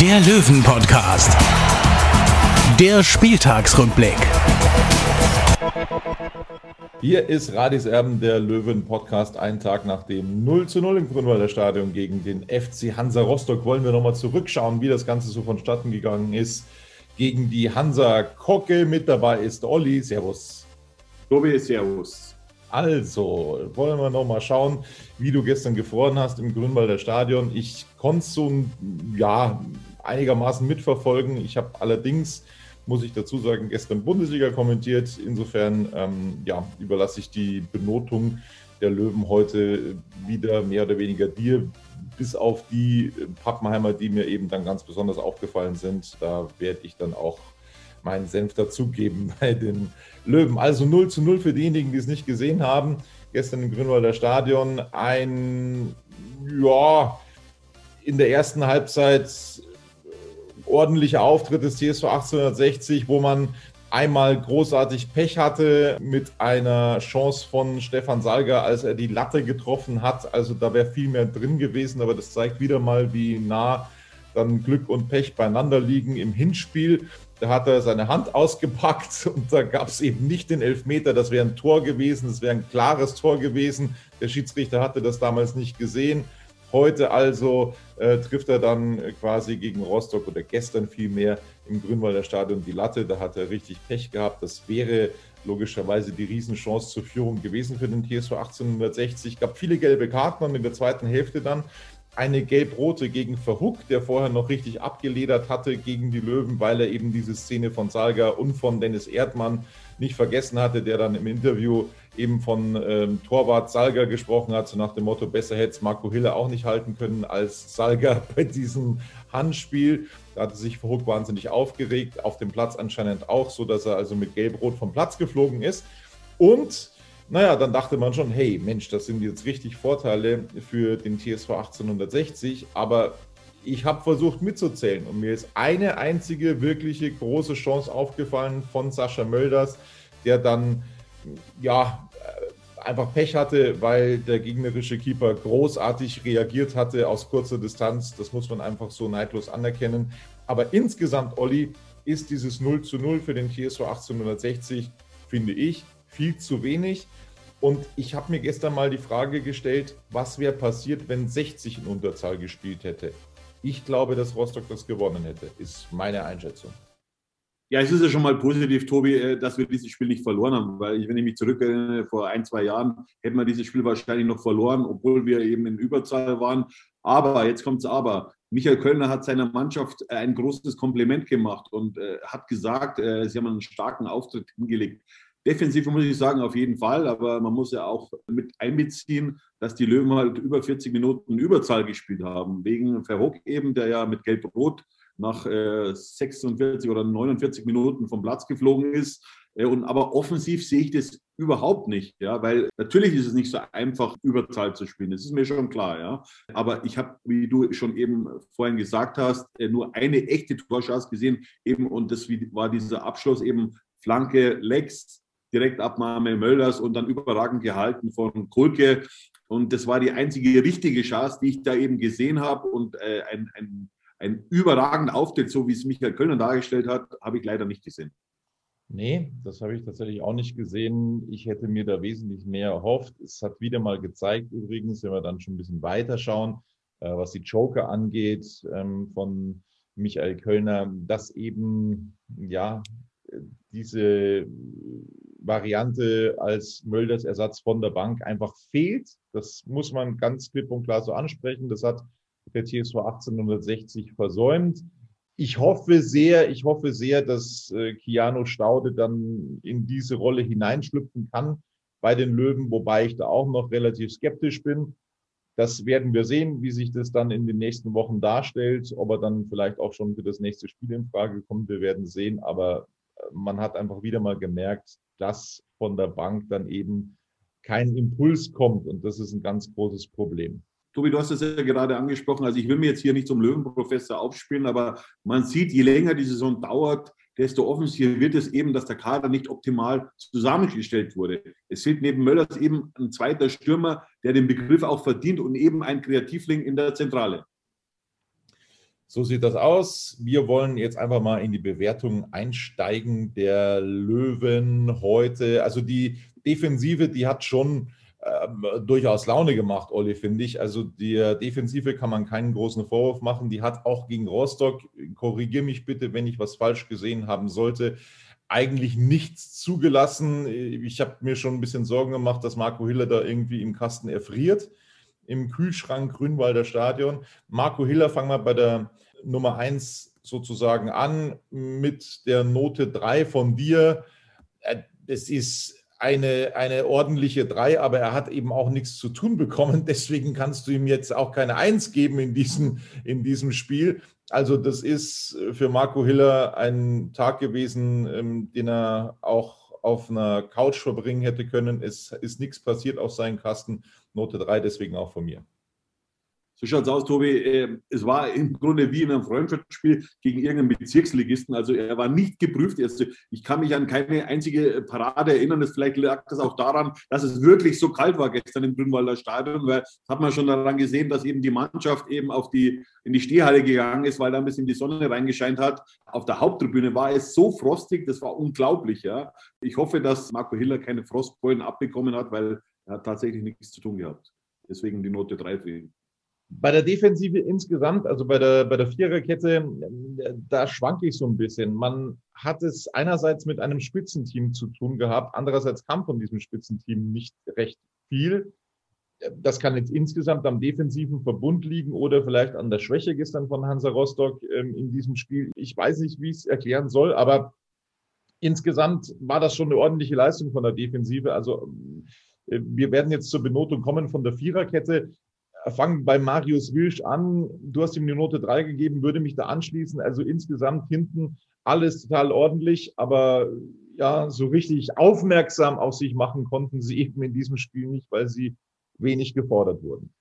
der Löwen-Podcast. Der Spieltagsrückblick. Hier ist Radis Erben, der Löwen-Podcast. Einen Tag nach dem 0 zu 0 im Grünwalder Stadion gegen den FC Hansa Rostock wollen wir nochmal zurückschauen, wie das Ganze so vonstatten gegangen ist. Gegen die Hansa Kocke mit dabei ist Olli. Servus. Tobi, Servus. Also, wollen wir nochmal schauen, wie du gestern gefroren hast im Grünwalder Stadion. Ich konnte es so ja, einigermaßen mitverfolgen. Ich habe allerdings, muss ich dazu sagen, gestern Bundesliga kommentiert. Insofern ähm, ja, überlasse ich die Benotung der Löwen heute wieder mehr oder weniger dir, bis auf die Pappenheimer, die mir eben dann ganz besonders aufgefallen sind. Da werde ich dann auch meinen Senf dazugeben bei den Löwen. Also 0 zu 0 für diejenigen, die es nicht gesehen haben. Gestern im Grünwalder Stadion ein, ja, in der ersten Halbzeit ordentlicher Auftritt des TSV 1860, wo man einmal großartig Pech hatte mit einer Chance von Stefan Salger, als er die Latte getroffen hat. Also da wäre viel mehr drin gewesen, aber das zeigt wieder mal, wie nah dann Glück und Pech beieinander liegen im Hinspiel. Da hat er seine Hand ausgepackt und da gab es eben nicht den Elfmeter. Das wäre ein Tor gewesen, das wäre ein klares Tor gewesen. Der Schiedsrichter hatte das damals nicht gesehen. Heute also äh, trifft er dann quasi gegen Rostock oder gestern vielmehr im Grünwalder Stadion die Latte. Da hat er richtig Pech gehabt. Das wäre logischerweise die Riesenchance zur Führung gewesen für den TSV 1860. Es gab viele gelbe Karten und in der zweiten Hälfte dann eine gelb-rote gegen Verhook, der vorher noch richtig abgeledert hatte gegen die Löwen, weil er eben diese Szene von Salga und von Dennis Erdmann nicht vergessen hatte, der dann im Interview eben von ähm, Torwart Salga gesprochen hat, so nach dem Motto, besser hätte es Marco Hille auch nicht halten können als Salga bei diesem Handspiel. Da hatte sich Verhook wahnsinnig aufgeregt, auf dem Platz anscheinend auch, so dass er also mit Gelb-Rot vom Platz geflogen ist. Und naja, dann dachte man schon, hey Mensch, das sind jetzt richtig Vorteile für den TSV 1860, aber ich habe versucht mitzuzählen und mir ist eine einzige wirkliche große Chance aufgefallen von Sascha Mölders, der dann ja einfach Pech hatte, weil der gegnerische Keeper großartig reagiert hatte aus kurzer Distanz. Das muss man einfach so neidlos anerkennen. Aber insgesamt, Olli, ist dieses 0 zu 0 für den TSV 1860, finde ich, viel zu wenig. Und ich habe mir gestern mal die Frage gestellt, was wäre passiert, wenn 60 in Unterzahl gespielt hätte. Ich glaube, dass Rostock das gewonnen hätte, ist meine Einschätzung. Ja, es ist ja schon mal positiv, Tobi, äh, dass wir dieses Spiel nicht verloren haben, weil ich, wenn ich mich zurückerinnere, vor ein, zwei Jahren hätten wir dieses Spiel wahrscheinlich noch verloren, obwohl wir eben in Überzahl waren. Aber, jetzt kommt es aber, Michael Kölner hat seiner Mannschaft ein großes Kompliment gemacht und äh, hat gesagt, äh, sie haben einen starken Auftritt hingelegt. Defensiv muss ich sagen, auf jeden Fall, aber man muss ja auch mit einbeziehen, dass die Löwen halt über 40 Minuten Überzahl gespielt haben. Wegen Verhoek eben, der ja mit Gelb-Rot nach äh, 46 oder 49 Minuten vom Platz geflogen ist. Äh, und, aber offensiv sehe ich das überhaupt nicht, ja, weil natürlich ist es nicht so einfach, Überzahl zu spielen. Das ist mir schon klar, ja. Aber ich habe, wie du schon eben vorhin gesagt hast, äh, nur eine echte Torschance gesehen, eben und das war dieser Abschluss eben Flanke, Lex, Direktabnahme Möllers und dann überragend gehalten von Kulke. Und das war die einzige richtige Chance, die ich da eben gesehen habe. Und äh, ein, ein, ein überragender Auftritt, so wie es Michael Kölner dargestellt hat, habe ich leider nicht gesehen. Nee, das habe ich tatsächlich auch nicht gesehen. Ich hätte mir da wesentlich mehr erhofft. Es hat wieder mal gezeigt, übrigens, wenn wir dann schon ein bisschen weiter schauen, äh, was die Joker angeht, ähm, von Michael Kölner, dass eben, ja, diese Variante als Mölders Ersatz von der Bank einfach fehlt. Das muss man ganz klipp und klar so ansprechen. Das hat der TSV 1860 versäumt. Ich hoffe sehr, ich hoffe sehr, dass äh, Kiano Staude dann in diese Rolle hineinschlüpfen kann bei den Löwen, wobei ich da auch noch relativ skeptisch bin. Das werden wir sehen, wie sich das dann in den nächsten Wochen darstellt, ob er dann vielleicht auch schon für das nächste Spiel in Frage kommt. Wir werden sehen, aber äh, man hat einfach wieder mal gemerkt, dass von der Bank dann eben kein Impuls kommt und das ist ein ganz großes Problem. Tobi, du hast es ja gerade angesprochen. Also ich will mir jetzt hier nicht zum Löwenprofessor aufspielen, aber man sieht, je länger die Saison dauert, desto offensichtlicher wird es eben, dass der Kader nicht optimal zusammengestellt wurde. Es fehlt neben Möllers eben ein zweiter Stürmer, der den Begriff auch verdient und eben ein Kreativling in der Zentrale. So sieht das aus. Wir wollen jetzt einfach mal in die Bewertung einsteigen der Löwen heute. Also die Defensive, die hat schon ähm, durchaus Laune gemacht, Olli, finde ich. Also der Defensive kann man keinen großen Vorwurf machen. Die hat auch gegen Rostock, korrigiere mich bitte, wenn ich was falsch gesehen haben sollte, eigentlich nichts zugelassen. Ich habe mir schon ein bisschen Sorgen gemacht, dass Marco Hiller da irgendwie im Kasten erfriert, im Kühlschrank Grünwalder Stadion. Marco Hiller, fangen wir bei der Nummer 1 sozusagen an mit der Note 3 von dir. Es äh, ist eine, eine ordentliche 3, aber er hat eben auch nichts zu tun bekommen. Deswegen kannst du ihm jetzt auch keine 1 geben in diesem, in diesem Spiel. Also das ist für Marco Hiller ein Tag gewesen, ähm, den er auch auf einer Couch verbringen hätte können. Es ist nichts passiert auf seinen Kasten. Note 3, deswegen auch von mir. So schaut es aus, Tobi. Ähm, es war im Grunde wie in einem Freundschaftsspiel gegen irgendeinen Bezirksligisten. Also er war nicht geprüft. Ich kann mich an keine einzige Parade erinnern. Vielleicht lag das auch daran, dass es wirklich so kalt war gestern im Grünwalder Stadion, weil das hat man schon daran gesehen, dass eben die Mannschaft eben auf die, in die Stehhalle gegangen ist, weil da ein bisschen die Sonne reingescheint hat. Auf der Haupttribüne war es so frostig, das war unglaublich. Ja. Ich hoffe, dass Marco Hiller keine Frostbeulen abbekommen hat, weil er hat tatsächlich nichts zu tun gehabt. Deswegen die Note 3 für ihn. Bei der Defensive insgesamt, also bei der, bei der Viererkette, da schwanke ich so ein bisschen. Man hat es einerseits mit einem Spitzenteam zu tun gehabt, andererseits kam von diesem Spitzenteam nicht recht viel. Das kann jetzt insgesamt am defensiven Verbund liegen oder vielleicht an der Schwäche gestern von Hansa Rostock ähm, in diesem Spiel. Ich weiß nicht, wie ich es erklären soll, aber insgesamt war das schon eine ordentliche Leistung von der Defensive. Also äh, wir werden jetzt zur Benotung kommen von der Viererkette fangen bei Marius Wilsch an. Du hast ihm die Note 3 gegeben, würde mich da anschließen. Also insgesamt hinten alles total ordentlich, aber ja, so richtig aufmerksam auf sich machen konnten sie eben in diesem Spiel nicht, weil sie wenig gefordert wurden.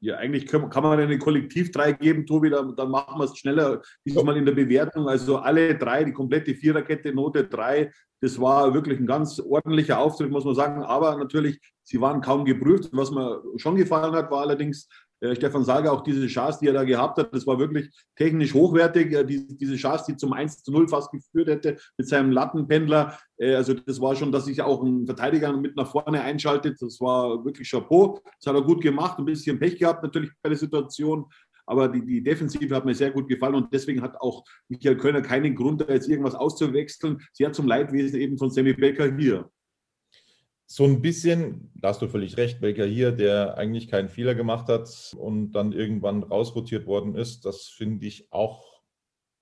Ja, eigentlich kann, man eine Kollektiv 3 geben, Tobi, dann, dann machen wir es schneller. Dieses Mal in der Bewertung. Also alle drei, die komplette Viererkette, Note 3. Das war wirklich ein ganz ordentlicher Auftritt, muss man sagen. Aber natürlich, sie waren kaum geprüft. Was mir schon gefallen hat, war allerdings äh, Stefan Sager, auch diese Chance, die er da gehabt hat, das war wirklich technisch hochwertig. Äh, die, diese Chance, die zum 1 zu 0 fast geführt hätte mit seinem Lattenpendler. Äh, also das war schon, dass sich auch ein Verteidiger mit nach vorne einschaltet. Das war wirklich Chapeau. Das hat er gut gemacht. Ein bisschen Pech gehabt natürlich bei der Situation. Aber die, die Defensive hat mir sehr gut gefallen und deswegen hat auch Michael Kölner keinen Grund, da jetzt irgendwas auszuwechseln. Sehr zum Leidwesen eben von Sammy Becker hier so ein bisschen, da hast du völlig recht, Baker hier, der eigentlich keinen Fehler gemacht hat und dann irgendwann rausrotiert worden ist, das finde ich auch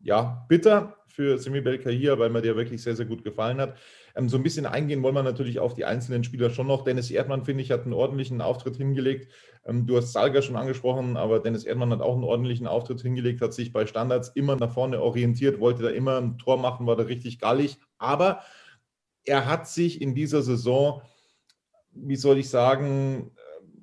ja, bitter für Semi Belka hier, weil mir der wirklich sehr, sehr gut gefallen hat. Ähm, so ein bisschen eingehen wollen wir natürlich auf die einzelnen Spieler schon noch. Dennis Erdmann, finde ich, hat einen ordentlichen Auftritt hingelegt. Ähm, du hast Salga schon angesprochen, aber Dennis Erdmann hat auch einen ordentlichen Auftritt hingelegt, hat sich bei Standards immer nach vorne orientiert, wollte da immer ein Tor machen, war da richtig gallig. Aber er hat sich in dieser Saison wie soll ich sagen,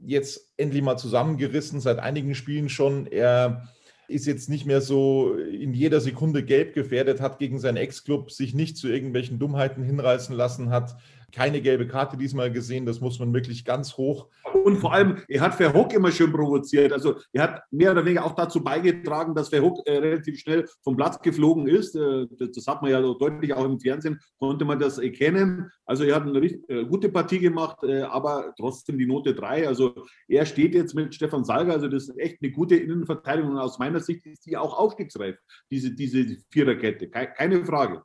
jetzt endlich mal zusammengerissen, seit einigen Spielen schon. Er ist jetzt nicht mehr so in jeder Sekunde gelb gefährdet, hat gegen seinen Ex-Club sich nicht zu irgendwelchen Dummheiten hinreißen lassen, hat keine gelbe Karte diesmal gesehen. Das muss man wirklich ganz hoch. Und vor allem, er hat Verhook immer schön provoziert. Also er hat mehr oder weniger auch dazu beigetragen, dass Verhook äh, relativ schnell vom Platz geflogen ist. Äh, das, das, hat man ja deutlich auch im Fernsehen, konnte man das erkennen. Also er hat eine richtig, äh, gute Partie gemacht, äh, aber trotzdem die Note 3. Also er steht jetzt mit Stefan Salger, also das ist echt eine gute Innenverteidigung und aus meiner Sicht ist die auch aufstiegsreif, diese, diese Viererkette, keine Frage.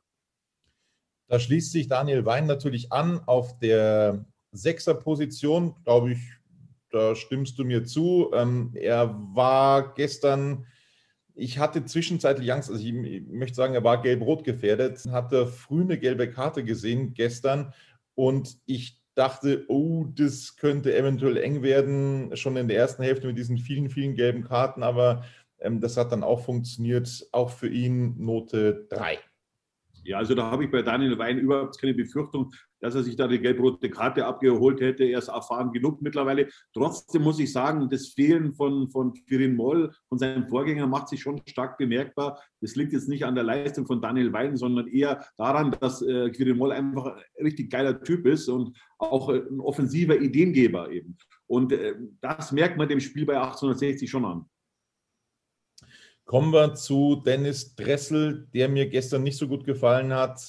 Da schließt sich Daniel Wein natürlich an auf der Sechser-Position, glaube ich, da stimmst du mir zu. Ähm, er war gestern, ich hatte zwischenzeitlich Angst, also ich, ich möchte sagen, er war gelb-rot gefährdet, hatte früh eine gelbe Karte gesehen gestern und ich dachte, oh, das könnte eventuell eng werden, schon in der ersten Hälfte mit diesen vielen, vielen gelben Karten, aber ähm, das hat dann auch funktioniert, auch für ihn Note 3. Ja, also da habe ich bei Daniel Wein überhaupt keine Befürchtung, dass er sich da die gelb-rote Karte abgeholt hätte. Er ist erfahren genug mittlerweile. Trotzdem muss ich sagen, das Fehlen von, von Firin Moll, von seinem Vorgänger, macht sich schon stark bemerkbar. Das liegt jetzt nicht an der Leistung von Daniel Wein, sondern eher daran, dass äh, Quirin Moll einfach ein richtig geiler Typ ist und auch äh, ein offensiver Ideengeber eben. Und äh, das merkt man dem Spiel bei 1860 schon an. Kommen wir zu Dennis Dressel, der mir gestern nicht so gut gefallen hat.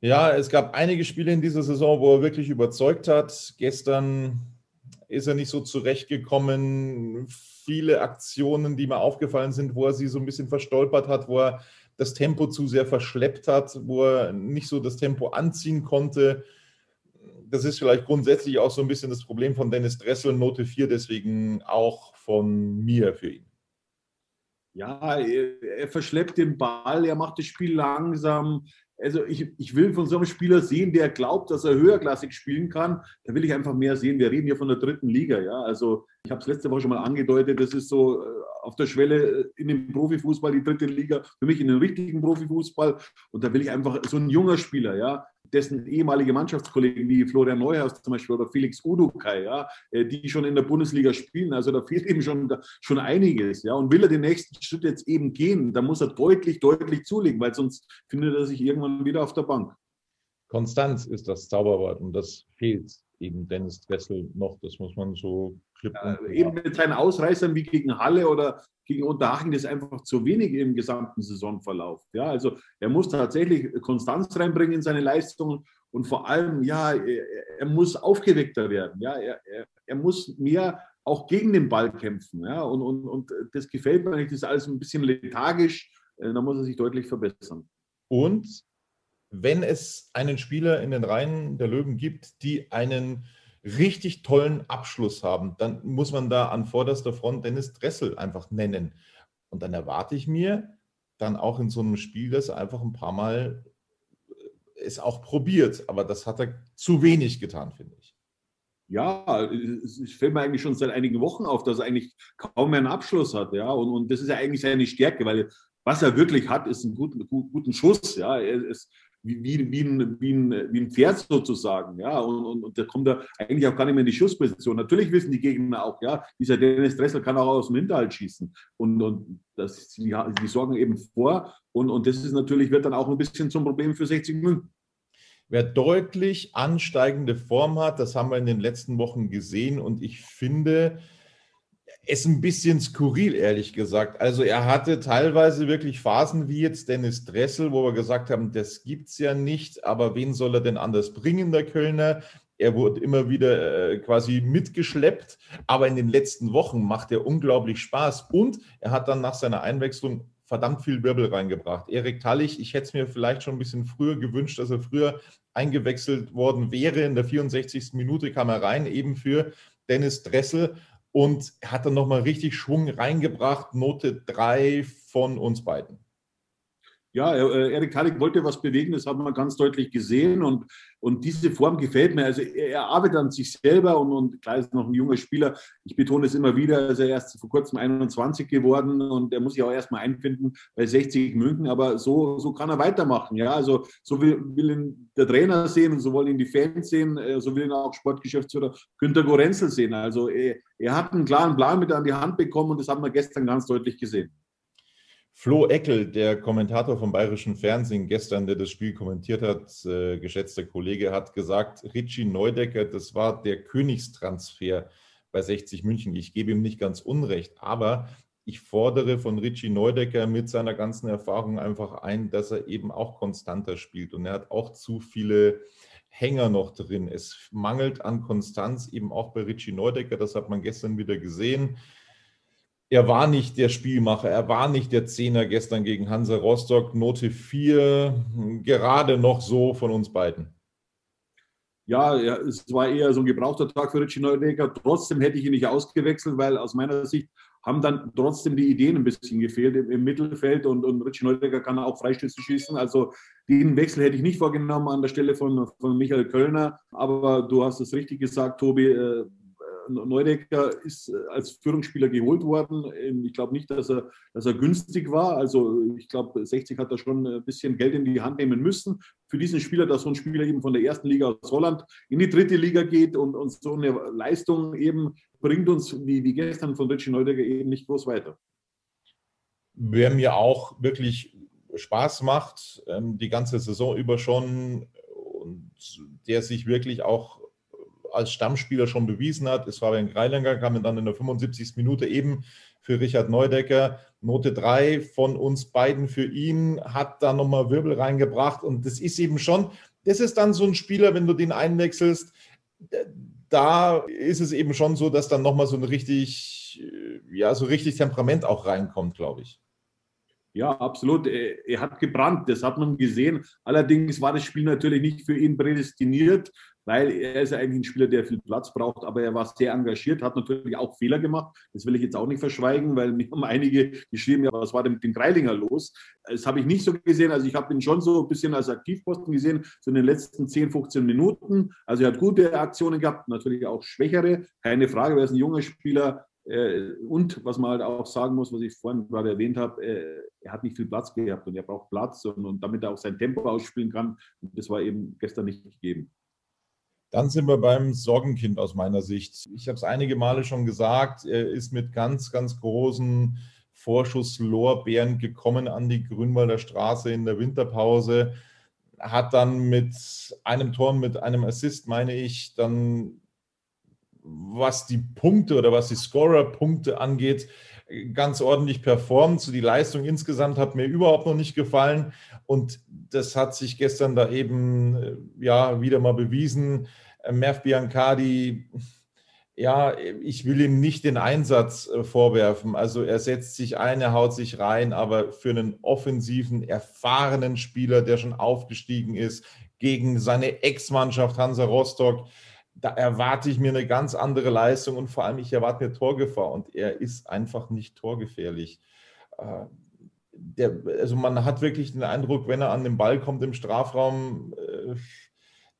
Ja, es gab einige Spiele in dieser Saison, wo er wirklich überzeugt hat. Gestern ist er nicht so zurechtgekommen. Viele Aktionen, die mir aufgefallen sind, wo er sie so ein bisschen verstolpert hat, wo er das Tempo zu sehr verschleppt hat, wo er nicht so das Tempo anziehen konnte. Das ist vielleicht grundsätzlich auch so ein bisschen das Problem von Dennis Dressel, Note 4, deswegen auch von mir für ihn. Ja, er, er, verschleppt den Ball, er macht das Spiel langsam. Also ich, ich will von so einem Spieler sehen, der glaubt, dass er höherklassig spielen kann. Da will ich einfach mehr sehen. Wir reden hier von der dritten Liga. Ja, also ich habe es letzte Woche schon mal angedeutet. Das ist so äh, auf der Schwelle äh, in dem Profifußball die dritte Liga. Für mich in den richtigen Profifußball. Und da will ich einfach so ein junger Spieler, ja, dessen ehemalige Mannschaftskollegen wie Florian Neuhaus zum Beispiel oder Felix Udukai, ja, äh, die schon in der Bundesliga spielen. Also da fehlt eben schon, schon einiges. Ja. Und will er den nächsten Schritt jetzt eben gehen, dann muss er deutlich, deutlich zulegen, weil sonst findet er sich irgendwann wieder auf der Bank. Konstanz ist das Zauberwort und das fehlt eben Dennis Dressel noch. Das muss man so klipp ja, Eben mit seinen Ausreißern wie gegen Halle oder gegen Unterhaching ist einfach zu wenig im gesamten Saisonverlauf. Ja, also er muss tatsächlich Konstanz reinbringen in seine Leistungen und vor allem, ja, er, er muss aufgeweckter werden. Ja, er, er, er, muss mehr auch gegen den Ball kämpfen. Ja, und, und, und das gefällt mir nicht. Das ist alles ein bisschen lethargisch. Äh, da muss er sich deutlich verbessern. Und wenn es einen Spieler in den Reihen der Löwen gibt, die einen richtig tollen Abschluss haben, dann muss man da an vorderster Front Dennis Dressel einfach nennen. Und dann erwarte ich mir dann auch in so einem Spiel, dass er einfach ein paar Mal äh, es auch probiert. Aber das hat er zu wenig getan, finde ich. Ja, es fällt mir eigentlich schon seit einigen Wochen auf, dass er eigentlich kaum mehr einen Abschluss hat. Ja, und, und das ist ja eigentlich seine Stärke, weil was er wirklich hat, ist einen guten, guten Schuss. Ja, ist wie, wie, wie, ein, wie, ein, wie ein Pferd sozusagen. Ja, und, und, und da kommt er eigentlich auch gar nicht mehr in die Schussposition. Natürlich wissen die Gegner auch, ja, dieser Dennis Dressel kann auch aus dem Hinterhalt schießen. Und, und das, die, die sorgen eben vor. Und, und das ist natürlich, wird dann auch ein bisschen zum Problem für 60 München. Wer deutlich ansteigende Form hat, das haben wir in den letzten Wochen gesehen. Und ich finde, ist ein bisschen skurril, ehrlich gesagt. Also er hatte teilweise wirklich Phasen wie jetzt Dennis Dressel, wo wir gesagt haben, das gibt es ja nicht, aber wen soll er denn anders bringen, der Kölner? Er wurde immer wieder äh, quasi mitgeschleppt, aber in den letzten Wochen macht er unglaublich Spaß und er hat dann nach seiner Einwechslung verdammt viel Wirbel reingebracht. Erik Tallich, ich hätte es mir vielleicht schon ein bisschen früher gewünscht, dass er früher eingewechselt worden wäre. In der 64. Minute kam er rein, eben für Dennis Dressel und hat dann nochmal richtig Schwung reingebracht. Note 3 von uns beiden. Ja, äh, Erik Kalik wollte was bewegen, das hat man ganz deutlich gesehen und, und diese Form gefällt mir. Also er, arbeitet an sich selber und, und klar ist noch ein junger Spieler. Ich betone es immer wieder, er ist erst vor kurzem 21 geworden und er muss sich auch erstmal einfinden bei 60 München, aber so, so kann er weitermachen. Ja, also so will, will ihn der Trainer sehen und so wollen ihn die Fans sehen, äh, so will ihn auch Sportgeschäftsführer Günter Gorenzel sehen. Also er, er hat einen klaren Plan mit an die Hand bekommen und das haben wir gestern ganz deutlich gesehen. Flo Eckel, der Kommentator vom Bayerischen Fernsehen gestern, der das Spiel kommentiert hat, äh, geschätzter Kollege, hat gesagt, Richie Neudecker, das war der Königstransfer bei 60 München. Ich gebe ihm nicht ganz unrecht, aber ich fordere von Richie Neudecker mit seiner ganzen Erfahrung einfach ein, dass er eben auch konstanter spielt. Und er hat auch zu viele Hänger noch drin. Es mangelt an Konstanz eben auch bei Richie Neudecker. Das hat man gestern wieder gesehen er war nicht der Spielmacher, er war nicht der Zehner gestern gegen Hansa Rostock. Note 4, gerade noch so von uns beiden. Ja, es war eher so ein gebrauchter Tag für Richie Neudecker. Trotzdem hätte ich ihn nicht ausgewechselt, weil aus meiner Sicht haben dann trotzdem die Ideen ein bisschen gefehlt im, Mittelfeld und, und Richie Neudecker kann auch Freistöße schießen. Also den Wechsel hätte ich nicht vorgenommen an der Stelle von, von Michael Kölner. Aber du hast es richtig gesagt, Tobi. Äh, Neudecker ist äh, als Führungsspieler geholt worden. Ähm, ich glaube nicht, dass er, dass er günstig war. Also ich glaube, 60 hat da schon ein bisschen Geld in die Hand nehmen müssen. Für diesen Spieler, dass so ein Spieler eben von der ersten Liga aus Holland in die dritte Liga geht und, und so eine Leistung eben bringt uns, wie, wie gestern von Richie Neudecker, eben nicht groß weiter. Wer mir auch wirklich Spaß macht, ähm, die ganze Saison über schon und der sich wirklich auch als Stammspieler schon bewiesen hat. War Fabian Greilanger, kam dann in der 75. Minute eben für Richard Neudecker. Note 3 von uns beiden für ihn, hat da nochmal Wirbel reingebracht. Und das ist eben schon, das ist dann so ein Spieler, wenn du den einwechselst, da ist es eben schon so, dass dann nochmal so ein richtig, ja, so richtig Temperament auch reinkommt, glaube ich. Ja, absolut. Er hat gebrannt, das hat man gesehen. Allerdings war das Spiel natürlich nicht für ihn prädestiniert weil er ist ja eigentlich ein Spieler, der viel Platz braucht, aber er war sehr engagiert, hat natürlich auch Fehler gemacht. Das will ich jetzt auch nicht verschweigen, weil mir haben einige geschrieben, ja, was war denn mit dem Greilinger los? Das habe ich nicht so gesehen. Also ich habe ihn schon so ein bisschen als Aktivposten gesehen, so in den letzten 10, 15 Minuten. Also er hat gute Aktionen gehabt, natürlich auch schwächere, keine Frage, er ist ein junger Spieler, äh, und was man halt auch sagen muss, was ich vorhin gerade erwähnt habe, äh, er hat nicht viel Platz gehabt und er braucht Platz und, und damit er auch sein Tempo ausspielen kann. Das war eben gestern nicht gegeben. Dann sind wir beim Sorgenkind aus meiner Sicht. Ich habe es einige Male schon gesagt, er ist mit ganz, ganz großen Vorschusslorbeeren gekommen an die Grünwalder Straße in der Winterpause. Hat dann mit einem Tor, mit einem Assist, meine ich, dann, was die Punkte oder was die Scorer-Punkte angeht, ganz ordentlich performt. So die Leistung insgesamt hat mir überhaupt noch nicht gefallen. Und das hat sich gestern da eben äh, ja wieder mal bewiesen. Äh, Merv Biancardi, ja, ich will ihm nicht den Einsatz äh, vorwerfen. Also er setzt sich ein, er haut sich rein, aber für einen offensiven, erfahrenen Spieler, der schon aufgestiegen ist, gegen seine Ex-Mannschaft Hansa Rostock, da erwarte ich mir eine ganz andere Leistung und vor allem ich erwarte mir Torgefahr und er ist einfach nicht torgefährlich. Äh, der, also man hat wirklich den Eindruck, wenn er an den Ball kommt im Strafraum, äh,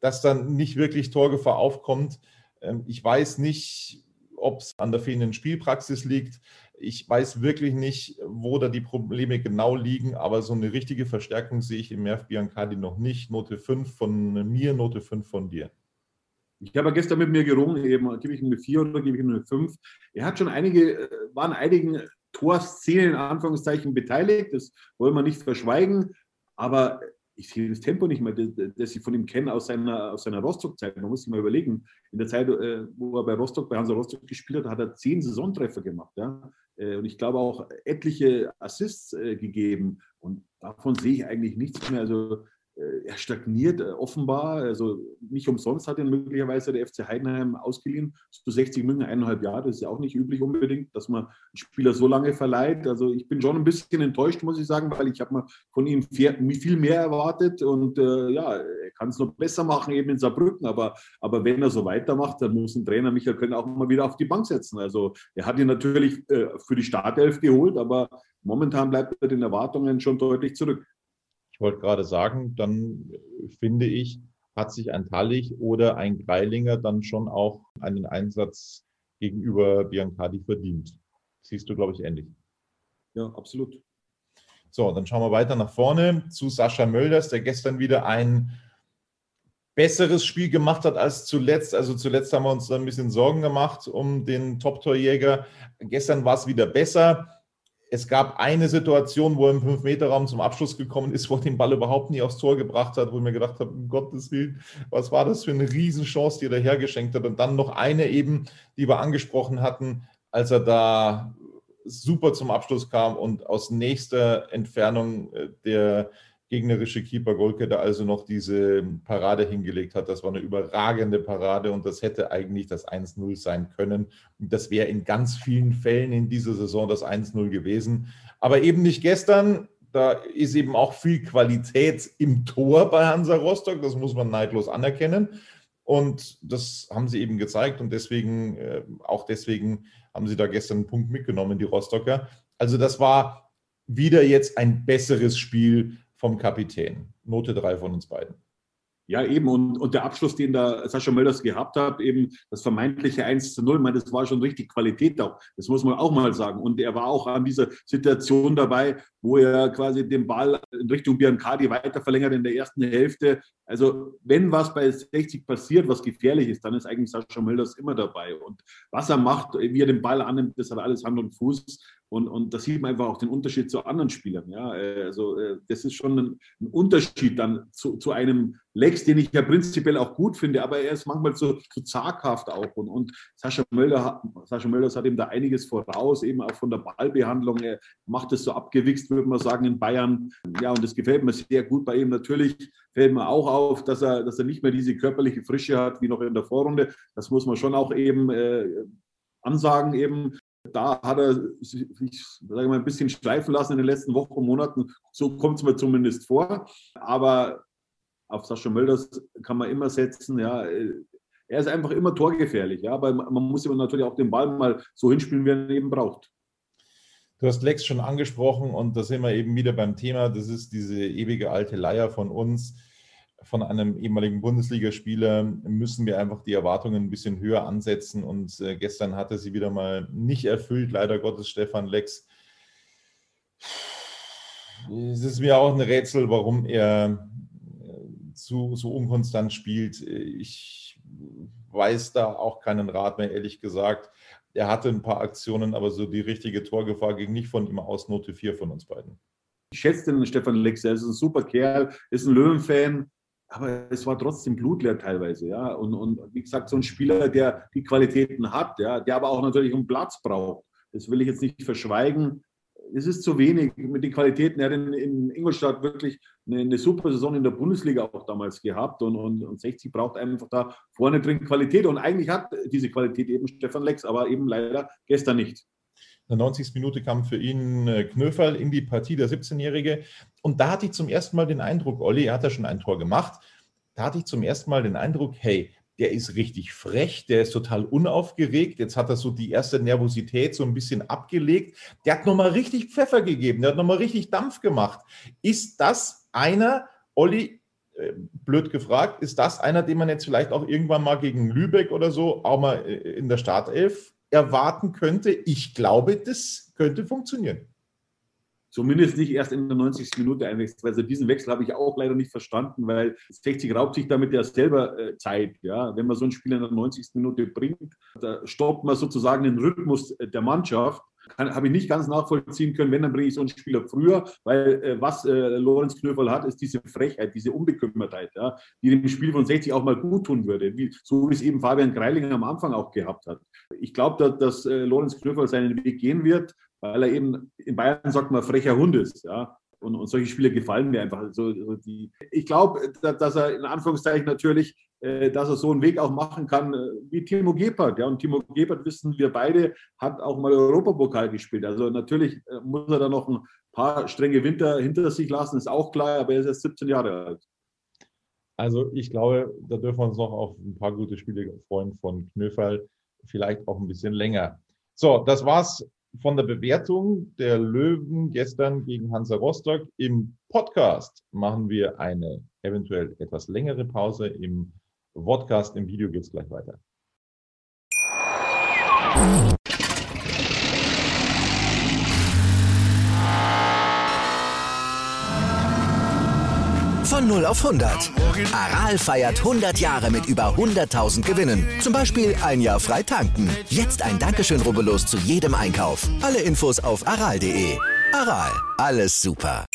dass dann nicht wirklich Torgefahr aufkommt. Ähm, ich weiß nicht, ob es an der fehlenden Spielpraxis liegt. Ich weiß wirklich nicht, wo da die Probleme genau liegen, aber so eine richtige Verstärkung sehe ich im Merv Biancardi noch nicht. Note 5 von mir, Note 5 von dir. Ich habe gestern mit mir gerungen, eben, gebe ich ihm eine 4 oder gebe ich ihm eine 5. Er hat schon einige, äh, waren einigen Torszenen in Anführungszeichen beteiligt, das wollen wir nicht verschweigen, aber ich sehe das Tempo nicht mehr, das ich von ihm kenne aus seiner, aus seiner Rostock-Zeit. Man muss sich mal überlegen, in der Zeit, äh, wo er bei Rostock, bei Hansa Rostock gespielt hat, hat er zehn Saisontreffer gemacht. Ja? Äh, und ich glaube auch etliche Assists gegeben. Und davon sehe ich eigentlich nichts mehr. Also er stagniert äh, offenbar. Also nicht umsonst hat ihn möglicherweise der FC Heidenheim ausgeliehen. Zu 60 München, eineinhalb Jahre, das ist ja auch nicht üblich unbedingt, dass man einen Spieler so lange verleiht. Also ich bin schon ein bisschen enttäuscht, muss ich sagen, weil ich habe mal von ihm viel mehr erwartet und äh, ja, er kann es noch besser machen eben in Saarbrücken, aber, aber wenn er so weitermacht, dann muss ein Trainer Michael Können auch mal wieder auf die Bank setzen. Also er hat ihn natürlich äh, für die Startelf geholt, aber momentan bleibt er den Erwartungen schon deutlich zurück. Ich wollte gerade sagen, dann finde ich, hat sich ein Tallich oder ein Greilinger dann schon auch einen Einsatz gegenüber Biancardi verdient. Siehst du, glaube ich, ähnlich. Ja, absolut. So, dann schauen wir weiter nach vorne zu Sascha Mölders, der gestern wieder ein besseres Spiel gemacht hat als zuletzt. Also zuletzt haben wir uns ein bisschen Sorgen gemacht um den Top-Torjäger. Gestern war es wieder besser es gab eine Situation, wo er im 5-Meter-Raum zum Abschluss gekommen ist, wo er den Ball überhaupt nie aufs Tor gebracht hat, wo ich mir gedacht habe, um Gottes Willen, was war das für eine Riesenchance, die er hergeschenkt hat. Und dann noch eine eben, die wir angesprochen hatten, als er da super zum Abschluss kam und aus nächster Entfernung äh, der gegnerische Keeper Golke also noch diese Parade hingelegt hat. Das war eine überragende Parade und das hätte eigentlich das 1-0 sein können. Das wäre in ganz vielen Fällen in dieser Saison das 1-0 gewesen. Aber eben nicht gestern. Da ist eben auch viel Qualität im Tor bei Hansa Rostock. Das muss man neidlos anerkennen. Und das haben sie eben gezeigt und deswegen, äh, auch deswegen haben sie da gestern einen Punkt mitgenommen, die Rostocker. Also das war wieder jetzt ein besseres Spiel vom Kapitän. Note 3 von uns beiden. Ja, eben. Und, und der Abschluss, den da Sascha Mölders gehabt hat, eben das vermeintliche 1 zu 0, ich meine, das war schon richtig Qualität auch. Das muss man auch mal sagen. Und er war auch an dieser Situation dabei, wo er quasi den Ball in Richtung Biancardi weiter verlängert in der ersten Hälfte. Also, wenn was bei 60 passiert, was gefährlich ist, dann ist eigentlich Sascha Mölders immer dabei. Und was er macht, wie er den Ball annimmt, das hat alles Hand und Fuß. Und, und da sieht man einfach auch den Unterschied zu anderen Spielern. Ja? Äh, also äh, das ist schon ein, ein Unterschied dann zu, zu, einem Lex, den ich ja prinzipiell auch gut finde, aber er ist manchmal zu, zu zaghaft auch. Und, und Sascha, Mölder, Sascha Mölders hat ihm da einiges voraus, eben auch von der Ballbehandlung. Er macht es so abgewichst, würde man sagen, in Bayern. Ja, und das gefällt mir sehr gut bei ihm. Natürlich fällt mir auch auf, dass er, dass er nicht mehr diese körperliche Frische hat wie noch in der Vorrunde. Das muss man schon auch eben äh, ansagen eben. Da hat er sich sage mal, ein bisschen schleifen lassen in den letzten Wochen und Monaten. So kommt es mir zumindest vor. Aber auf Sascha Mölders kann man immer setzen. Ja, er ist einfach immer torgefährlich. Ja, aber man muss ihm natürlich auch den Ball mal so hinspielen, wie er ihn eben braucht. Du hast Lex schon angesprochen und da sind wir eben wieder beim Thema. Das ist diese ewige alte Leier von uns von einem ehemaligen Bundesligaspieler müssen wir einfach die Erwartungen ein bisschen höher ansetzen. Und äh, gestern hatte sie wieder mal nicht erfüllt, leider Gottes Stefan Lex. Es ist mir auch ein Rätsel, warum er äh, so, so unkonstant spielt. Ich weiß da auch keinen Rat mehr, ehrlich gesagt. Er hatte ein paar Aktionen, aber so die richtige Torgefahr ging nicht von ihm aus. Note 4 von uns beiden. Ich schätze den Stefan Lex, er ist ein super Kerl, ist ein Löwenfan aber es war trotzdem blutleer teilweise, ja. Und, und wie gesagt, so ein Spieler, der die Qualitäten hat, ja, der aber auch natürlich einen Platz braucht. Das will ich jetzt nicht verschweigen. Es ist zu wenig mit den Qualitäten. Er hat in, in Ingolstadt wirklich eine, eine, super Saison in der Bundesliga auch damals gehabt und, und, und 60 braucht einfach da vorne drin Qualität. Und eigentlich hat diese Qualität eben Stefan Lex, aber eben leider gestern nicht. In der 90. Minute kam für ihn äh, Knöferl in die Partie, der 17-Jährige. Und da hatte ich zum ersten Mal den Eindruck, Olli, er hat ja schon ein Tor gemacht, da hatte ich zum ersten Mal den Eindruck, hey, der ist richtig frech, der ist total unaufgeregt. Jetzt hat er so die erste Nervosität so ein bisschen abgelegt. Der hat nochmal richtig Pfeffer gegeben, der hat nochmal richtig Dampf gemacht. Ist das einer, Olli, äh, blöd gefragt, ist das einer, den man jetzt vielleicht auch irgendwann mal gegen Lübeck oder so auch mal äh, in der Startelf erwarten könnte. Ich glaube, das könnte funktionieren. Zumindest nicht erst in der 90. Minute einwechselt. Also diesen Wechsel habe ich auch leider nicht verstanden, weil 60 raubt sich damit ja selber äh, Zeit. Ja? Wenn man so einen Spieler in der 90. Minute bringt, da stoppt man sozusagen den Rhythmus der Mannschaft. Habe ich nicht ganz nachvollziehen können, wenn, dann bringe ich so einen Spieler früher, weil äh, was äh, Lorenz Knöferl hat, ist diese Frechheit, diese Unbekümmertheit, ja, die dem Spiel von 60 auch mal gut tun würde, wie, so wie es eben Fabian Greilinger am Anfang auch gehabt hat. Ich glaube, dass, dass äh, Lorenz Knöferl seinen Weg gehen wird, weil er eben, in Bayern sagt man, frecher Hund ist, ja. Und, und solche Spiele gefallen mir einfach. Also, also die, ich glaube, dass er in Anführungszeichen natürlich äh, dass er so einen Weg auch machen kann äh, wie Timo Gebhardt. Ja, und Timo Gebhardt, wissen wir beide, hat auch mal Europapokal gespielt. Also natürlich äh, muss er da noch ein paar strenge Winter hinter sich lassen, ist auch klar, aber er ist erst 17 Jahre alt. Also ich glaube, da dürfen wir uns noch auf ein paar gute Spiele freuen von Knöferl, vielleicht auch ein bisschen länger. So, das war's von der Bewertung der Löwen gestern gegen Hansa Rostock. Im Podcast machen wir eine eventuell etwas längere Pause. Im Podcast im Video geht es gleich weiter. Von 0 auf 100. Aral feiert 100 Jahre mit über 100.000 Gewinnen. Zum Beispiel ein Jahr frei tanken. Jetzt ein Dankeschön, rubbellos zu jedem Einkauf. Alle Infos auf aral.de. Aral, alles super.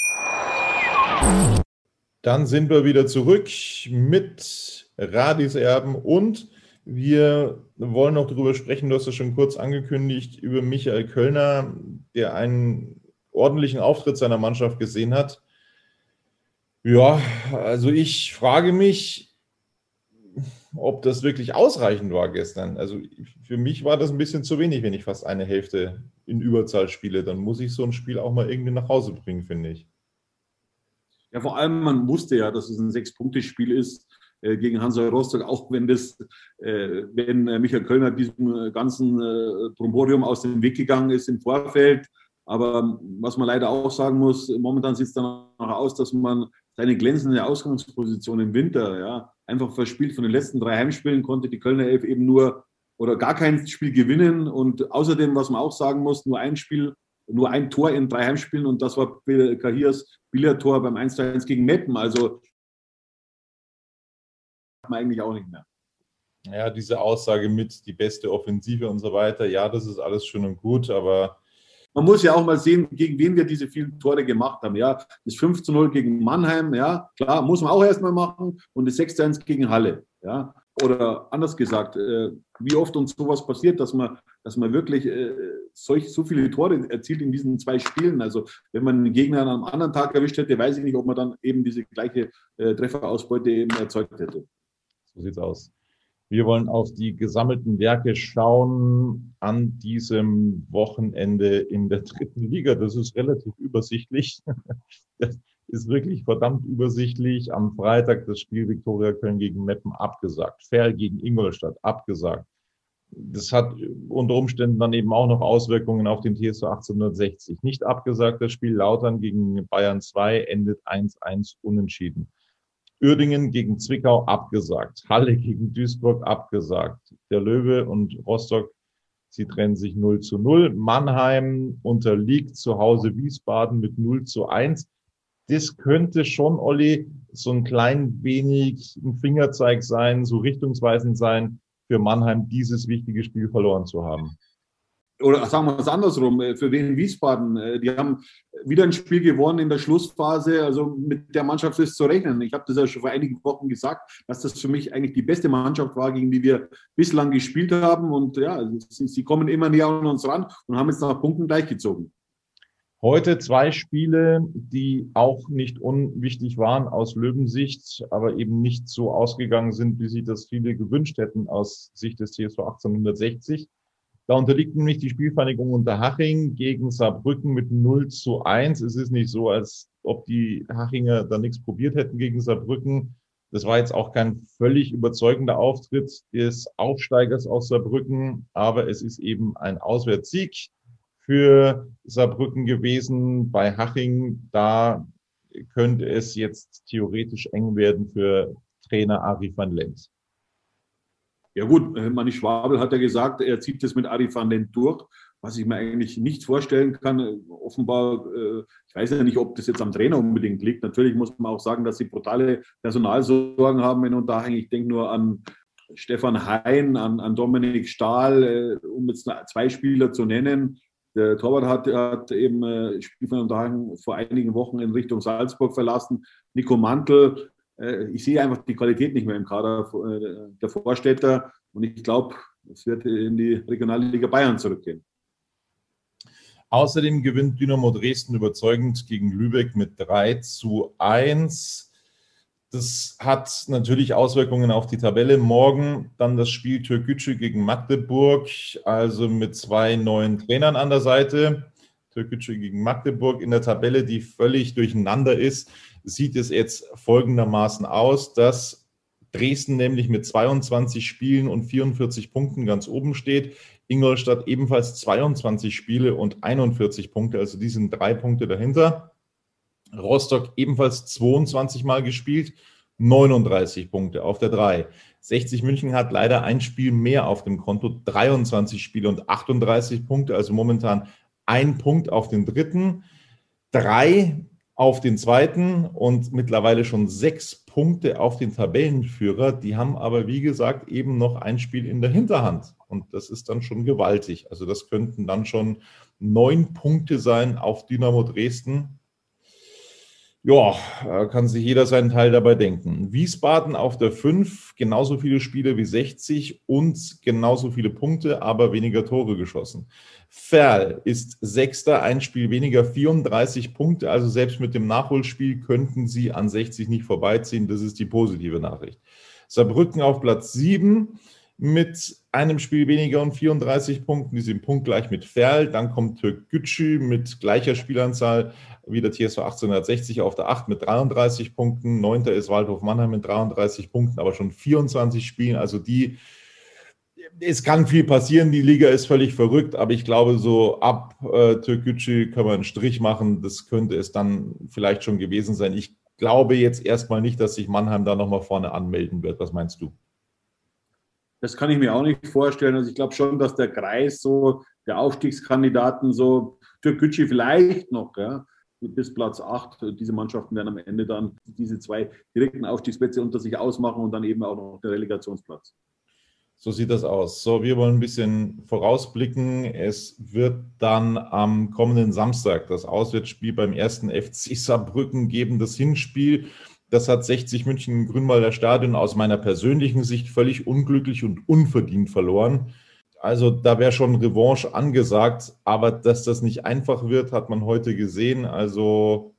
Dann sind wir wieder zurück mit Radis Erben und wir wollen noch darüber sprechen, du hast es schon kurz angekündigt, über Michael Kölner, der einen ordentlichen Auftritt seiner Mannschaft gesehen hat. Ja, also ich frage mich, ob das wirklich ausreichend war gestern. Also für mich war das ein bisschen zu wenig, wenn ich fast eine Hälfte in Überzahl spiele. Dann muss ich so ein Spiel auch mal irgendwie nach Hause bringen, finde ich. Ja, vor allem, man wusste ja, dass es ein Sechs-Punkte-Spiel ist. Äh, gegen Hansa Rostock, auch wenn das, äh, wenn äh, Michael Kölner diesem ganzen Tromborium aus dem Weg gegangen ist im Vorfeld. Aber was man leider auch sagen muss, momentan sieht es dann auch aus, dass man seine glänzende Ausgangsposition im Winter ja, einfach verspielt. Von den letzten drei Heimspielen konnte die Kölner Elf eben nur oder gar kein Spiel gewinnen. Und außerdem, was man auch sagen muss, nur ein Spiel, nur ein Tor in drei Heimspielen und das war Kahirs Billardtor beim 1-1 gegen Meppen. Also man eigentlich auch nicht mehr. Ja, diese Aussage mit die beste Offensive und so weiter, ja, das ist alles schön und gut, aber. Man muss ja auch mal sehen, gegen wen wir diese vielen Tore gemacht haben. Ja, das 5 zu 0 gegen Mannheim, ja, klar, muss man auch erstmal machen. Und das 6 zu 1 gegen Halle. Ja, oder anders gesagt, äh, wie oft uns sowas passiert, dass man, dass man wirklich äh, solch, so viele Tore erzielt in diesen zwei Spielen. Also wenn man einen Gegner an einem anderen Tag erwischt hätte, weiß ich nicht, ob man dann eben diese gleiche äh, Trefferausbeute eben erzeugt hätte. So sieht's aus. Wir wollen auf die gesammelten Werke schauen an diesem Wochenende in der dritten Liga. Das ist relativ übersichtlich. Das ist wirklich verdammt übersichtlich. Am Freitag das Spiel Viktoria Köln gegen Meppen abgesagt. Ferl gegen Ingolstadt abgesagt. Das hat unter Umständen dann eben auch noch Auswirkungen auf den TSV 1860. Nicht abgesagt, das Spiel Lautern gegen Bayern 2 endet 1-1 unentschieden. Uerdingen gegen Zwickau abgesagt. Halle gegen Duisburg abgesagt. Der Löwe und Rostock, sie trennen sich 0 zu 0. Mannheim unterliegt zu Hause Wiesbaden mit 0 zu 1. Das könnte schon, Olli, so ein klein wenig ein Fingerzeig sein, so richtungsweisend sein, für Mannheim dieses wichtige Spiel verloren zu haben oder sagen wir es andersrum, äh, für Wien Wiesbaden, äh, die haben wieder ein Spiel gewonnen in der Schlussphase. Also mit der Mannschaft ist zu rechnen. Ich habe das ja schon vor einigen Wochen gesagt, dass das für mich eigentlich die beste Mannschaft war, gegen die wir bislang gespielt haben. Und ja, sie, sie kommen immer näher an uns ran und haben jetzt nach Punkten gleichgezogen. Heute zwei Spiele, die auch nicht unwichtig waren aus Löwensicht, aber eben nicht so ausgegangen sind, wie sich das viele gewünscht hätten aus Sicht des TSV 1860. Da unterliegt nämlich die Spielvereinigung Unterhaching gegen Saarbrücken mit 0 zu 1. Es ist nicht so, als ob die Hachinger da nichts probiert hätten gegen Saarbrücken. Das war jetzt auch kein völlig überzeugender Auftritt des Aufsteigers aus Saarbrücken, aber es ist eben ein Auswärtssieg für Saarbrücken gewesen. Bei Haching, da könnte es jetzt theoretisch eng werden für Trainer Ari van Lent. Ja gut, äh, Manni Schwabel hat ja gesagt, er zieht das mit Ari van Lent durch, was ich mir eigentlich nicht vorstellen kann. Äh, offenbar, äh, ich weiß ja nicht, ob das jetzt am Trainer unbedingt liegt. Natürlich muss man auch sagen, dass sie brutale Personalsorgen haben in Unterhaching. Ich denke nur an Stefan Hein, an, an Dominik Stahl, um jetzt zwei Spieler zu nennen. Der Torwart hat, hat eben äh, Spiel von Unterhaching vor einigen Wochen in Richtung Salzburg verlassen. Nico Mantel, äh, ich sehe einfach die Qualität nicht mehr im Kader äh, der Vorstädter und ich glaube, es wird in die Regionalliga Bayern zurückgehen. Außerdem gewinnt Dynamo Dresden überzeugend gegen Lübeck mit 3 zu 1. Das hat natürlich Auswirkungen auf die Tabelle. Morgen dann das Spiel Türkgücü gegen Magdeburg, also mit zwei neuen Trainern an der Seite. Türkgücü gegen Magdeburg in der Tabelle, die völlig durcheinander ist sieht es jetzt folgendermaßen aus, dass Dresden nämlich mit 22 Spielen und 44 Punkten ganz oben steht. Ingolstadt ebenfalls 22 Spiele und 41 Punkte, also die sind drei Punkte dahinter. Rostock ebenfalls 22 Mal gespielt, 39 Punkte auf der 3. 60 München hat leider ein Spiel mehr auf dem Konto, 23 Spiele und 38 Punkte, also momentan ein Punkt auf den dritten. Drei auf den zweiten und mittlerweile schon sechs Punkte auf den Tabellenführer. Die haben aber, wie gesagt, eben noch ein Spiel in der Hinterhand. Und das ist dann schon gewaltig. Also das könnten dann schon neun Punkte sein auf Dynamo Dresden. Ja, kann sich jeder seinen Teil dabei denken. Wiesbaden auf der 5, genauso viele Spiele wie 60 und genauso viele Punkte, aber weniger Tore geschossen. Ferl ist Sechster, ein Spiel weniger, 34 Punkte. Also selbst mit dem Nachholspiel könnten sie an 60 nicht vorbeiziehen. Das ist die positive Nachricht. Saarbrücken auf Platz 7 mit einem Spiel weniger und 34 Punkten. Die sind punktgleich mit Ferl. Dann kommt Türk Gütschü mit gleicher Spielanzahl wie der TSV 1860 auf der 8 mit 33 Punkten. Neunter ist Waldhof Mannheim mit 33 Punkten, aber schon 24 Spielen. Also die, es kann viel passieren. Die Liga ist völlig verrückt, aber ich glaube, so ab äh, Türkgücü kann man einen Strich machen. Das könnte es dann vielleicht schon gewesen sein. Ich glaube jetzt erstmal nicht, dass sich Mannheim da nochmal vorne anmelden wird. Was meinst du? Das kann ich mir auch nicht vorstellen. Also ich glaube schon, dass der Kreis so der Aufstiegskandidaten so Türkgücü vielleicht noch, ja, bis Platz 8. Diese Mannschaften werden am Ende dann diese zwei direkten Aufstiegsplätze unter sich ausmachen und dann eben auch noch den Relegationsplatz. So sieht das aus. So, wir wollen ein bisschen vorausblicken. Es wird dann am kommenden Samstag das Auswärtsspiel beim ersten FC Saarbrücken geben, das Hinspiel. Das hat 60 München Grünwalder Stadion aus meiner persönlichen Sicht völlig unglücklich und unverdient verloren. Also da wäre schon Revanche angesagt, aber dass das nicht einfach wird, hat man heute gesehen. Also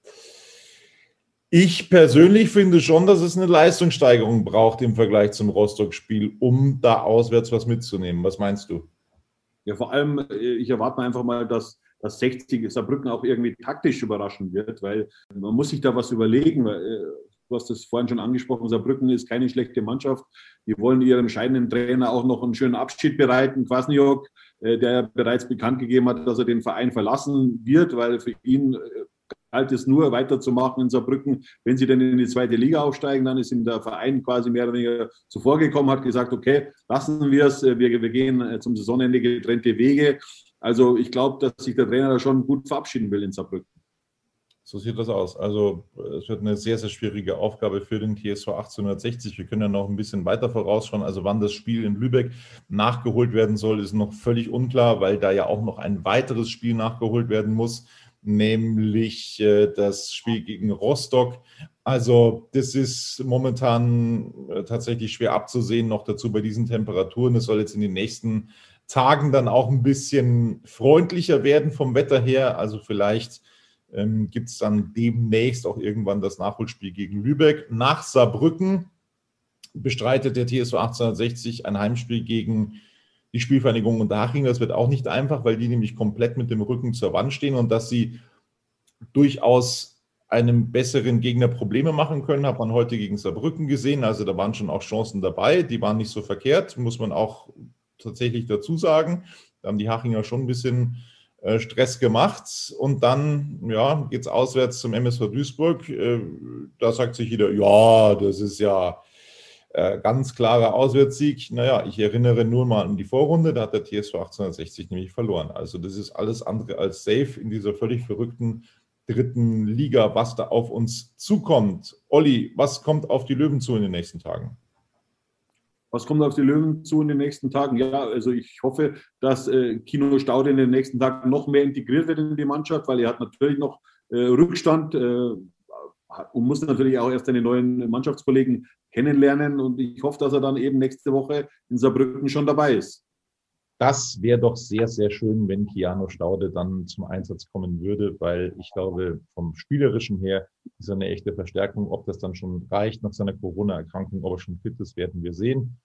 ich persönlich finde schon, dass es eine Leistungssteigerung braucht im Vergleich zum Rostock-Spiel, um da auswärts was mitzunehmen. Was meinst du? Ja, vor allem, äh, ich erwarte einfach mal, dass, dass 60 Saarbrücken auch irgendwie taktisch überraschen wird, weil man muss sich da was überlegen. Weil, äh, Du hast das vorhin schon angesprochen, Saarbrücken ist keine schlechte Mannschaft. Die wollen ihrem scheidenden Trainer auch noch einen schönen Abschied bereiten. Kwasniok, äh, der bereits bekannt gegeben hat, dass er den Verein verlassen wird, weil für ihn äh, galt es nur weiterzumachen in Saarbrücken. Wenn sie denn in die zweite Liga aufsteigen, dann ist ihm der Verein quasi mehr oder weniger zuvor gekommen, hat gesagt, okay, lassen wir es, wir, wir gehen zum Saisonende getrennte Wege. Also ich glaube, dass sich der Trainer da schon gut verabschieden will in Saarbrücken. So sieht das aus. Also es wird eine sehr, sehr schwierige Aufgabe für den TSV 1860. Wir können ja noch ein bisschen weiter vorausschauen. Also wann das Spiel in Lübeck nachgeholt werden soll, ist noch völlig unklar, weil da ja auch noch ein weiteres Spiel nachgeholt werden muss, nämlich äh, das Spiel gegen Rostock. Also das ist momentan äh, tatsächlich schwer abzusehen, noch dazu bei diesen Temperaturen. Es soll jetzt in den nächsten Tagen dann auch ein bisschen freundlicher werden vom Wetter her. Also vielleicht ähm, gibt es dann demnächst auch irgendwann das Nachholspiel gegen Lübeck. Nach Saarbrücken bestreitet der TSV 1860 ein Heimspiel gegen die Spielvereinigung Unterhaching. Das wird auch nicht einfach, weil die nämlich komplett mit dem Rücken zur Wand stehen und dass sie durchaus einem besseren Gegner Probleme machen können, hat man heute gegen Saarbrücken gesehen. Also da waren schon auch Chancen dabei, die waren nicht so verkehrt, muss man auch tatsächlich dazu sagen. Da haben die Hachinger schon ein bisschen Stress gemacht und dann ja, geht es auswärts zum MSV Duisburg. Äh, da sagt sich jeder, ja, das ist ja äh, ganz klarer Auswärtssieg. Naja, ich erinnere nur mal an die Vorrunde, da hat der TSV 1860 nämlich verloren. Also das ist alles andere als safe in dieser völlig verrückten dritten Liga, was da auf uns zukommt. Olli, was kommt auf die Löwen zu in den nächsten Tagen? Was kommt auf die Löwen zu in den nächsten Tagen? Ja, also ich hoffe, dass äh, Kino Staude in den nächsten Tagen noch mehr integriert wird in die Mannschaft, weil er hat natürlich noch äh, Rückstand äh, und muss natürlich auch erst seine neuen Mannschaftskollegen kennenlernen. Und ich hoffe, dass er dann eben nächste Woche in Saarbrücken schon dabei ist. Das wäre doch sehr, sehr schön, wenn Kiano Staude dann zum Einsatz kommen würde, weil ich glaube, vom Spielerischen her ist er eine echte Verstärkung. Ob das dann schon reicht nach seiner Corona-Erkrankung, ob er schon fit ist, werden wir sehen.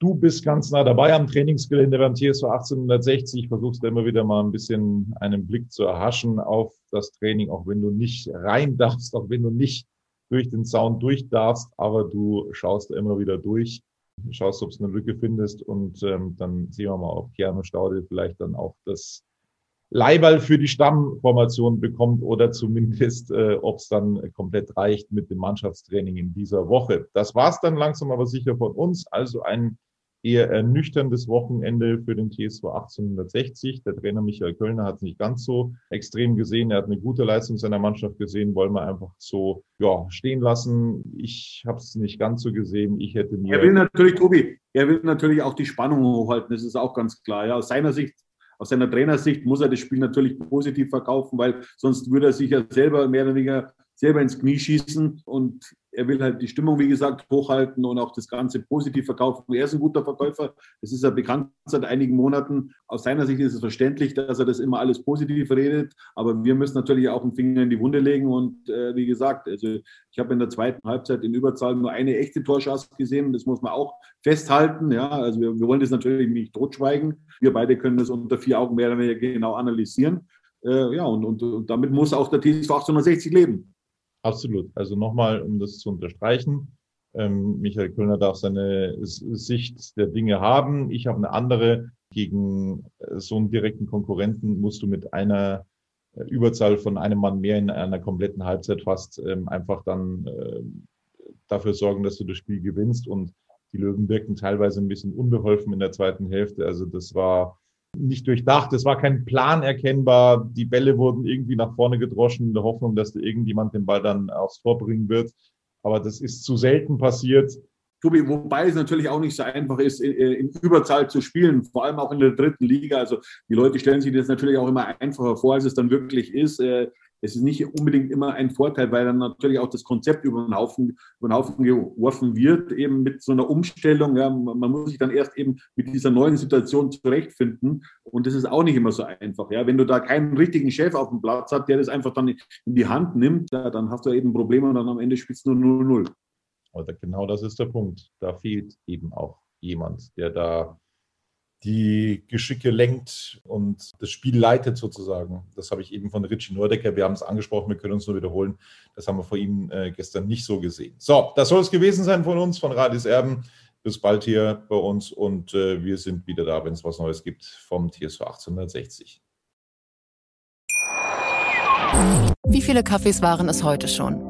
Du bist ganz nah dabei am Trainingsgelände beim TSV 1860. Versuchst immer wieder mal ein bisschen einen Blick zu erhaschen auf das Training, auch wenn du nicht rein darfst, auch wenn du nicht durch den Zaun durch darfst, aber du schaust immer wieder durch, schaust, ob es eine Lücke findest und ähm, dann sehen wir mal, ob Keanu Staude vielleicht dann auch das Leihball für die Stammformation bekommt oder zumindest, äh, ob es dann komplett reicht mit dem Mannschaftstraining in dieser Woche. Das war's dann langsam aber sicher von uns. Also ein eher ernüchterndes Wochenende für den TSV 1860. Der Trainer Michael Kölner hat es nicht ganz so extrem gesehen. Er hat eine gute Leistung seiner Mannschaft gesehen, wollen wir einfach so ja, stehen lassen. Ich habe es nicht ganz so gesehen. Ich hätte mir. Er will natürlich, Tobi, er will natürlich auch die Spannung hochhalten. Das ist auch ganz klar. Ja, aus seiner Sicht aus seiner Trainersicht muss er das Spiel natürlich positiv verkaufen, weil sonst würde er sich ja selber mehr oder weniger selber ins Knie schießen und er will halt die Stimmung, wie gesagt, hochhalten und auch das Ganze positiv verkaufen. Er ist ein guter Verkäufer. Das ist ja bekannt seit einigen Monaten. Aus seiner Sicht ist es verständlich, dass er das immer alles positiv redet. Aber wir müssen natürlich auch einen Finger in die Wunde legen. Und äh, wie gesagt, also ich habe in der zweiten Halbzeit in Überzahl nur eine echte Torschance gesehen. Das muss man auch festhalten. Ja, also wir, wir wollen das natürlich nicht totschweigen. Wir beide können das unter vier Augen mehr oder weniger genau analysieren. Äh, ja, und, und, und damit muss auch der TSV 1860 leben. Absolut. Also nochmal, um das zu unterstreichen. Ähm, Michael Kölner darf seine Sicht der Dinge haben. Ich habe eine andere. Gegen äh, so einen direkten Konkurrenten musst du mit einer äh, Überzahl von einem Mann mehr in einer kompletten Halbzeit fast ähm, einfach dann äh, dafür sorgen, dass du das Spiel gewinnst. Und die Löwen wirken teilweise ein bisschen unbeholfen in der zweiten Hälfte. Also das war nicht durchdacht. Es war kein Plan erkennbar. Die Bälle wurden irgendwie nach vorne gedroschen in der Hoffnung, dass da irgendjemand den Ball dann aufs Tor bringen wird. Aber das ist zu selten passiert. Tobi, wobei es natürlich auch nicht so einfach ist, in, in, Überzahl zu spielen, vor allem auch in der dritten Liga. Also die Leute stellen sich das natürlich auch immer einfacher vor, als es dann wirklich ist. Es ist nicht unbedingt immer ein Vorteil, weil dann natürlich auch das Konzept über den Haufen, über den Haufen geworfen wird, eben mit so einer Umstellung. Ja, man muss sich dann erst eben mit dieser neuen Situation zurechtfinden. Und das ist auch nicht immer so einfach. Ja, wenn du da keinen richtigen Chef auf dem Platz hast, der das einfach dann in die Hand nimmt, ja, dann hast du eben Probleme und dann am Ende spielst du nur 0-0. Oder genau das ist der Punkt. Da fehlt eben auch jemand, der da die Geschicke lenkt und das Spiel leitet sozusagen. Das habe ich eben von Richie Nordecker, wir haben es angesprochen, wir können uns nur wiederholen. Das haben wir vor ihm äh, gestern nicht so gesehen. So, das soll es gewesen sein von uns, von Radis Erben. Bis bald hier bei uns und äh, wir sind wieder da, wenn es was Neues gibt vom TSV 1860. Wie viele Kaffees waren es heute schon?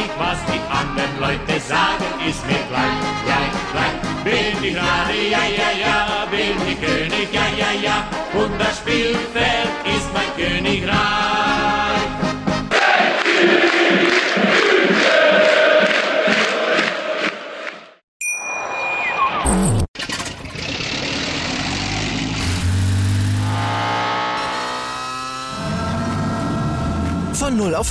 ich ja, ja, ja, bin ich König, ja, ja, ja, und das Spielfeld ist mein Königreich.